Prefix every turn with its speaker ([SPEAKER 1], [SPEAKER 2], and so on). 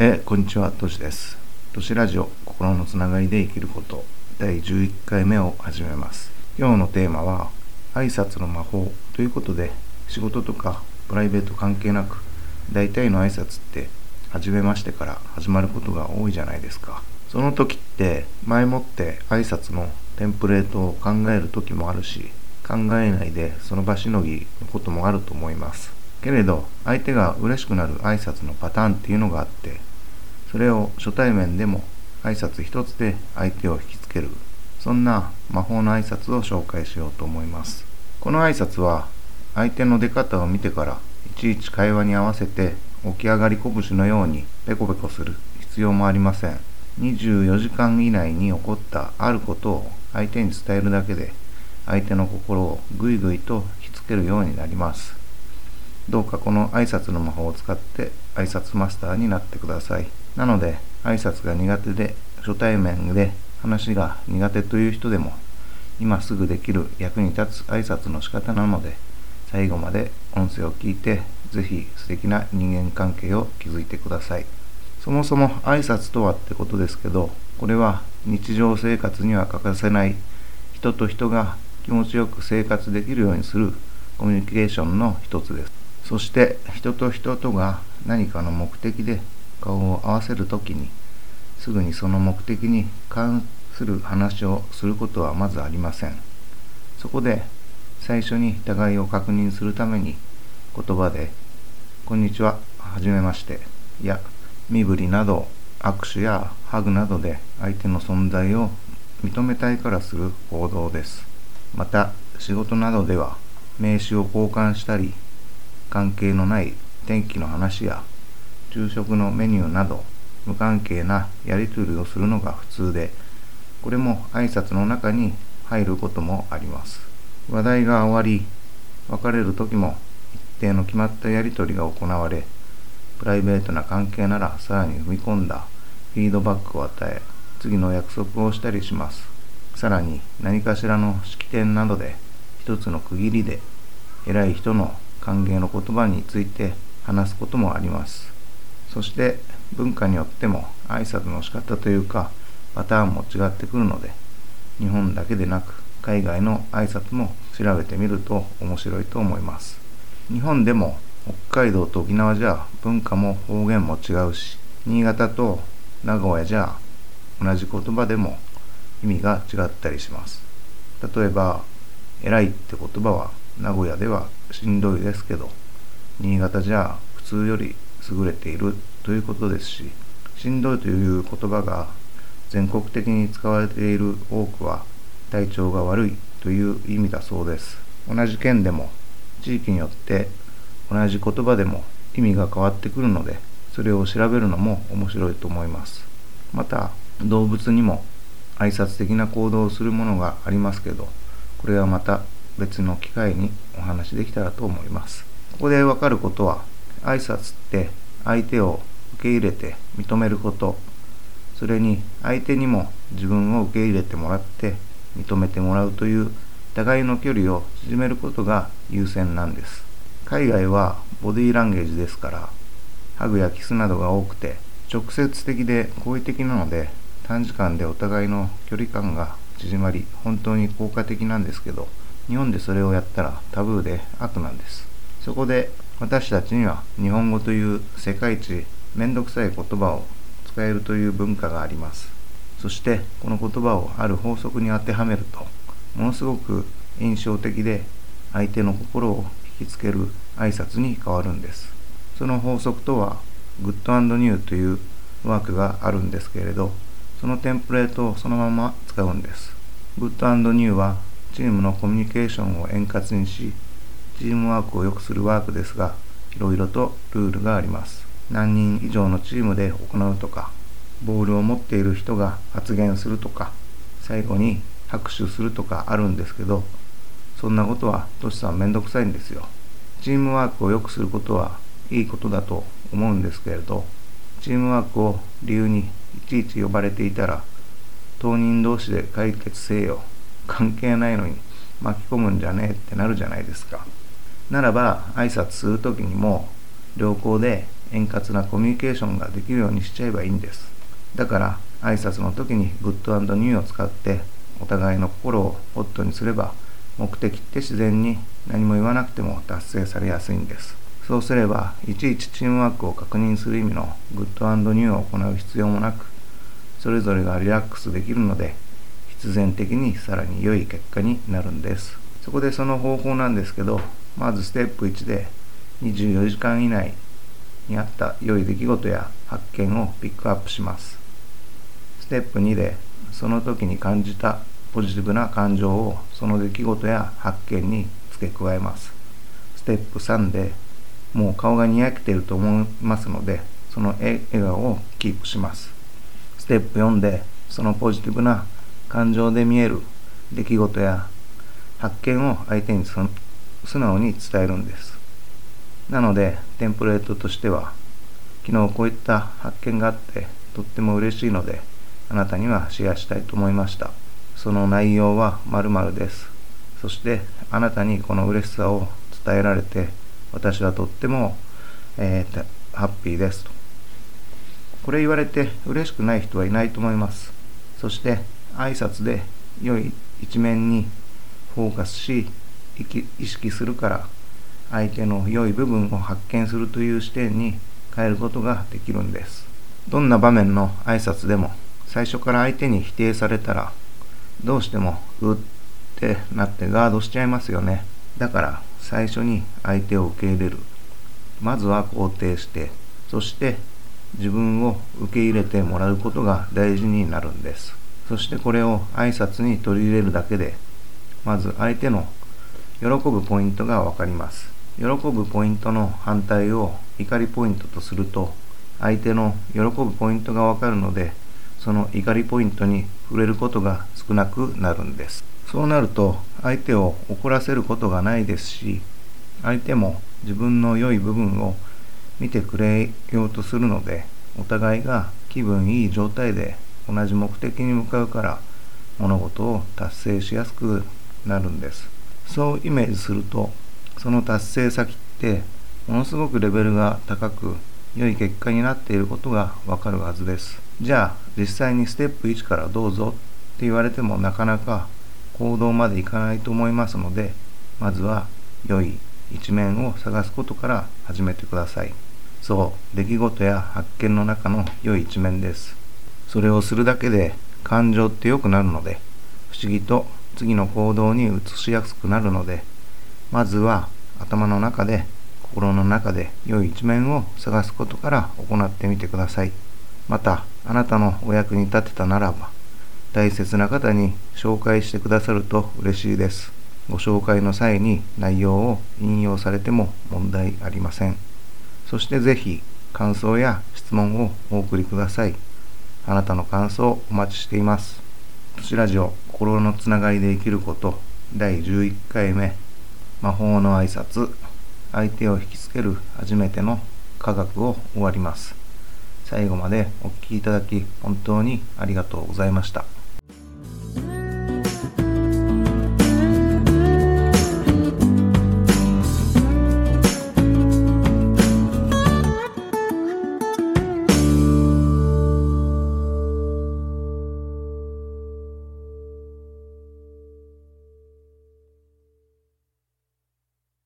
[SPEAKER 1] えこんにちは。としです。としラジオ心のつながりで生きること。第11回目を始めます。今日のテーマは挨拶の魔法。ということで仕事とかプライベート関係なく大体の挨拶って初めましてから始まることが多いじゃないですか。その時って前もって挨拶のテンプレートを考える時もあるし考えないでその場しのぎのこともあると思います。けれど相手が嬉しくなる挨拶のパターンっていうのがあってそれを初対面でも挨拶一つで相手を引きつけるそんな魔法の挨拶を紹介しようと思います。この挨拶は相手の出方を見てからいちいち会話に合わせて起き上がり拳のようにペコペコする必要もありません。24時間以内に起こったあることを相手に伝えるだけで相手の心をぐいぐいと引きつけるようになります。どうかこの挨拶の魔法を使って挨拶マスターになってください。なので、挨拶が苦手で初対面で話が苦手という人でも今すぐできる役に立つ挨拶の仕方なので最後まで音声を聞いてぜひ素敵な人間関係を築いてください。そもそも挨拶とはってことですけど、これは日常生活には欠かせない人と人が気持ちよく生活できるようにするコミュニケーションの一つです。そして人と人とが何かの目的で顔を合わせる時にすぐにその目的に関する話をすることはまずありません。そこで最初に互いを確認するために言葉で「こんにちは」「はじめまして」や身振りなど握手やハグなどで相手の存在を認めたいからする行動です。また仕事などでは名刺を交換したり関係のない天気の話や昼食のメニューなど無関係なやり取りをするのが普通でこれも挨拶の中に入ることもあります。話題が終わり別れる時も一定の決まったやり取りが行われプライベートな関係ならさらに踏み込んだフィードバックを与え次の約束をしたりします。さらに何かしらの式典などで一つの区切りで偉い人の歓迎の言葉について話すこともあります。そして文化によっても挨拶の仕方というかパターンも違ってくるので日本だけでなく海外の挨拶も調べてみると面白いと思います。日本でも北海道と沖縄じゃ文化も方言も違うし新潟と名古屋じゃ同じ言葉でも意味が違ったりします。例えば「偉い」って言葉は名古屋ではしんどいですけど新潟じゃ普通より優れているということですししんどいという言葉が全国的に使われている多くは体調が悪いという意味だそうです。同じ県でも地域によって同じ言葉でも意味が変わってくるのでそれを調べるのも面白いと思います。また動物にも挨拶的な行動をするものがありますけどこれはまた別の機会にお話できたらと思います。ここでわかることは、挨拶って相手を受け入れて認めること、それに相手にも自分を受け入れてもらって認めてもらうという互いの距離を縮めることが優先なんです。海外はボディーランゲージですから、ハグやキスなどが多くて直接的で好意的なので短時間でお互いの距離感が縮まり本当に効果的なんですけど日本でそれをやったらタブーで悪なんです。そこで私たちには日本語という世界一めんどくさい言葉を使えるという文化があります。そしてこの言葉をある法則に当てはめるとものすごく印象的で相手の心を引きつける挨拶に変わるんです。その法則とは Good New というワークがあるんですけれどそのテンプレートをそのまま使うんです。 Good New はチームのコミュニケーションを円滑にし、チームワークを良くするワークですが、いろいろとルールがあります。何人以上のチームで行うとか、ボールを持っている人が発言するとか、最後に拍手するとかあるんですけど、そんなことはトシさんめんどくさいんですよ。チームワークを良くすることはいいことだと思うんですけれど、チームワークを理由にいちいち呼ばれていたら、当人同士で解決せよ関係ないのに巻き込むんじゃねえってなるじゃないですか。ならば挨拶する時にも良好で円滑なコミュニケーションができるようにしちゃえばいいんですだから挨拶の時にグッドニューを使ってお互いの心をホットにすれば目的って自然に何も言わなくても達成されやすいんですそうすればいちいちチームワークを確認する意味のグッドニューを行う必要もなくそれぞれがリラックスできるので必然的にさらに良い結果になるんです。そこでその方法なんですけどまずステップ1で24時間以内にあった良い出来事や発見をピックアップします。ステップ2でその時に感じたポジティブな感情をその出来事や発見に付け加えます。ステップ3でもう顔がにやけていると思いますのでその笑顔をキープします。ステップ4でそのポジティブな感情で見える出来事や発見を相手に素直に伝えるんです。なのでテンプレートとしては昨日こういった発見があってとっても嬉しいのであなたにはシェアしたいと思いました。その内容は〇〇です。そしてあなたにこの嬉しさを伝えられて私はとっても、えー、ハッピーですと。これ言われて嬉しくない人はいないと思います。そして挨拶で良い一面にフォーカスし意識するから相手の良い部分を発見するという視点に変えることができるんです。どんな場面の挨拶でも最初から相手に否定されたらどうしてもうってなってガードしちゃいますよね。だから最初に相手を受け入れる。まずは肯定してそして自分を受け入れてもらうことが大事になるんです。そしてこれを挨拶に取り入れるだけでまず相手の喜ぶポイントが分かります。喜ぶポイントの反対を怒りポイントとすると相手の喜ぶポイントが分かるのでその怒りポイントに触れることが少なくなるんです。そうなると相手を怒らせることがないですし相手も自分の良い部分を見てくれようとするのでお互いが気分いい状態で同じ目的に向かうから物事を達成しやすくなるんです。そうイメージするとその達成先ってものすごくレベルが高く良い結果になっていることがわかるはずです。じゃあ実際にステップ1からどうぞって言われてもなかなか行動までいかないと思いますのでまずは良い一面を探すことから始めてください。そう出来事や発見の中の良い一面です。それをするだけで感情って良くなるので不思議と次の行動に移しやすくなるのでまずは頭の中で心の中で良い一面を探すことから行ってみてください。またあなたのお役に立てたならば大切な方に紹介してくださると嬉しいです。ご紹介の際に内容を引用されても問題ありません。そしてぜひ感想や質問をお送りください。あなたの感想をお待ちしています。都市ラジオ心のつながりで生きること。第11回目。魔法の挨拶。相手を引きつける初めての科学を終わります。最後までお聴きいただき本当にありがとうございました。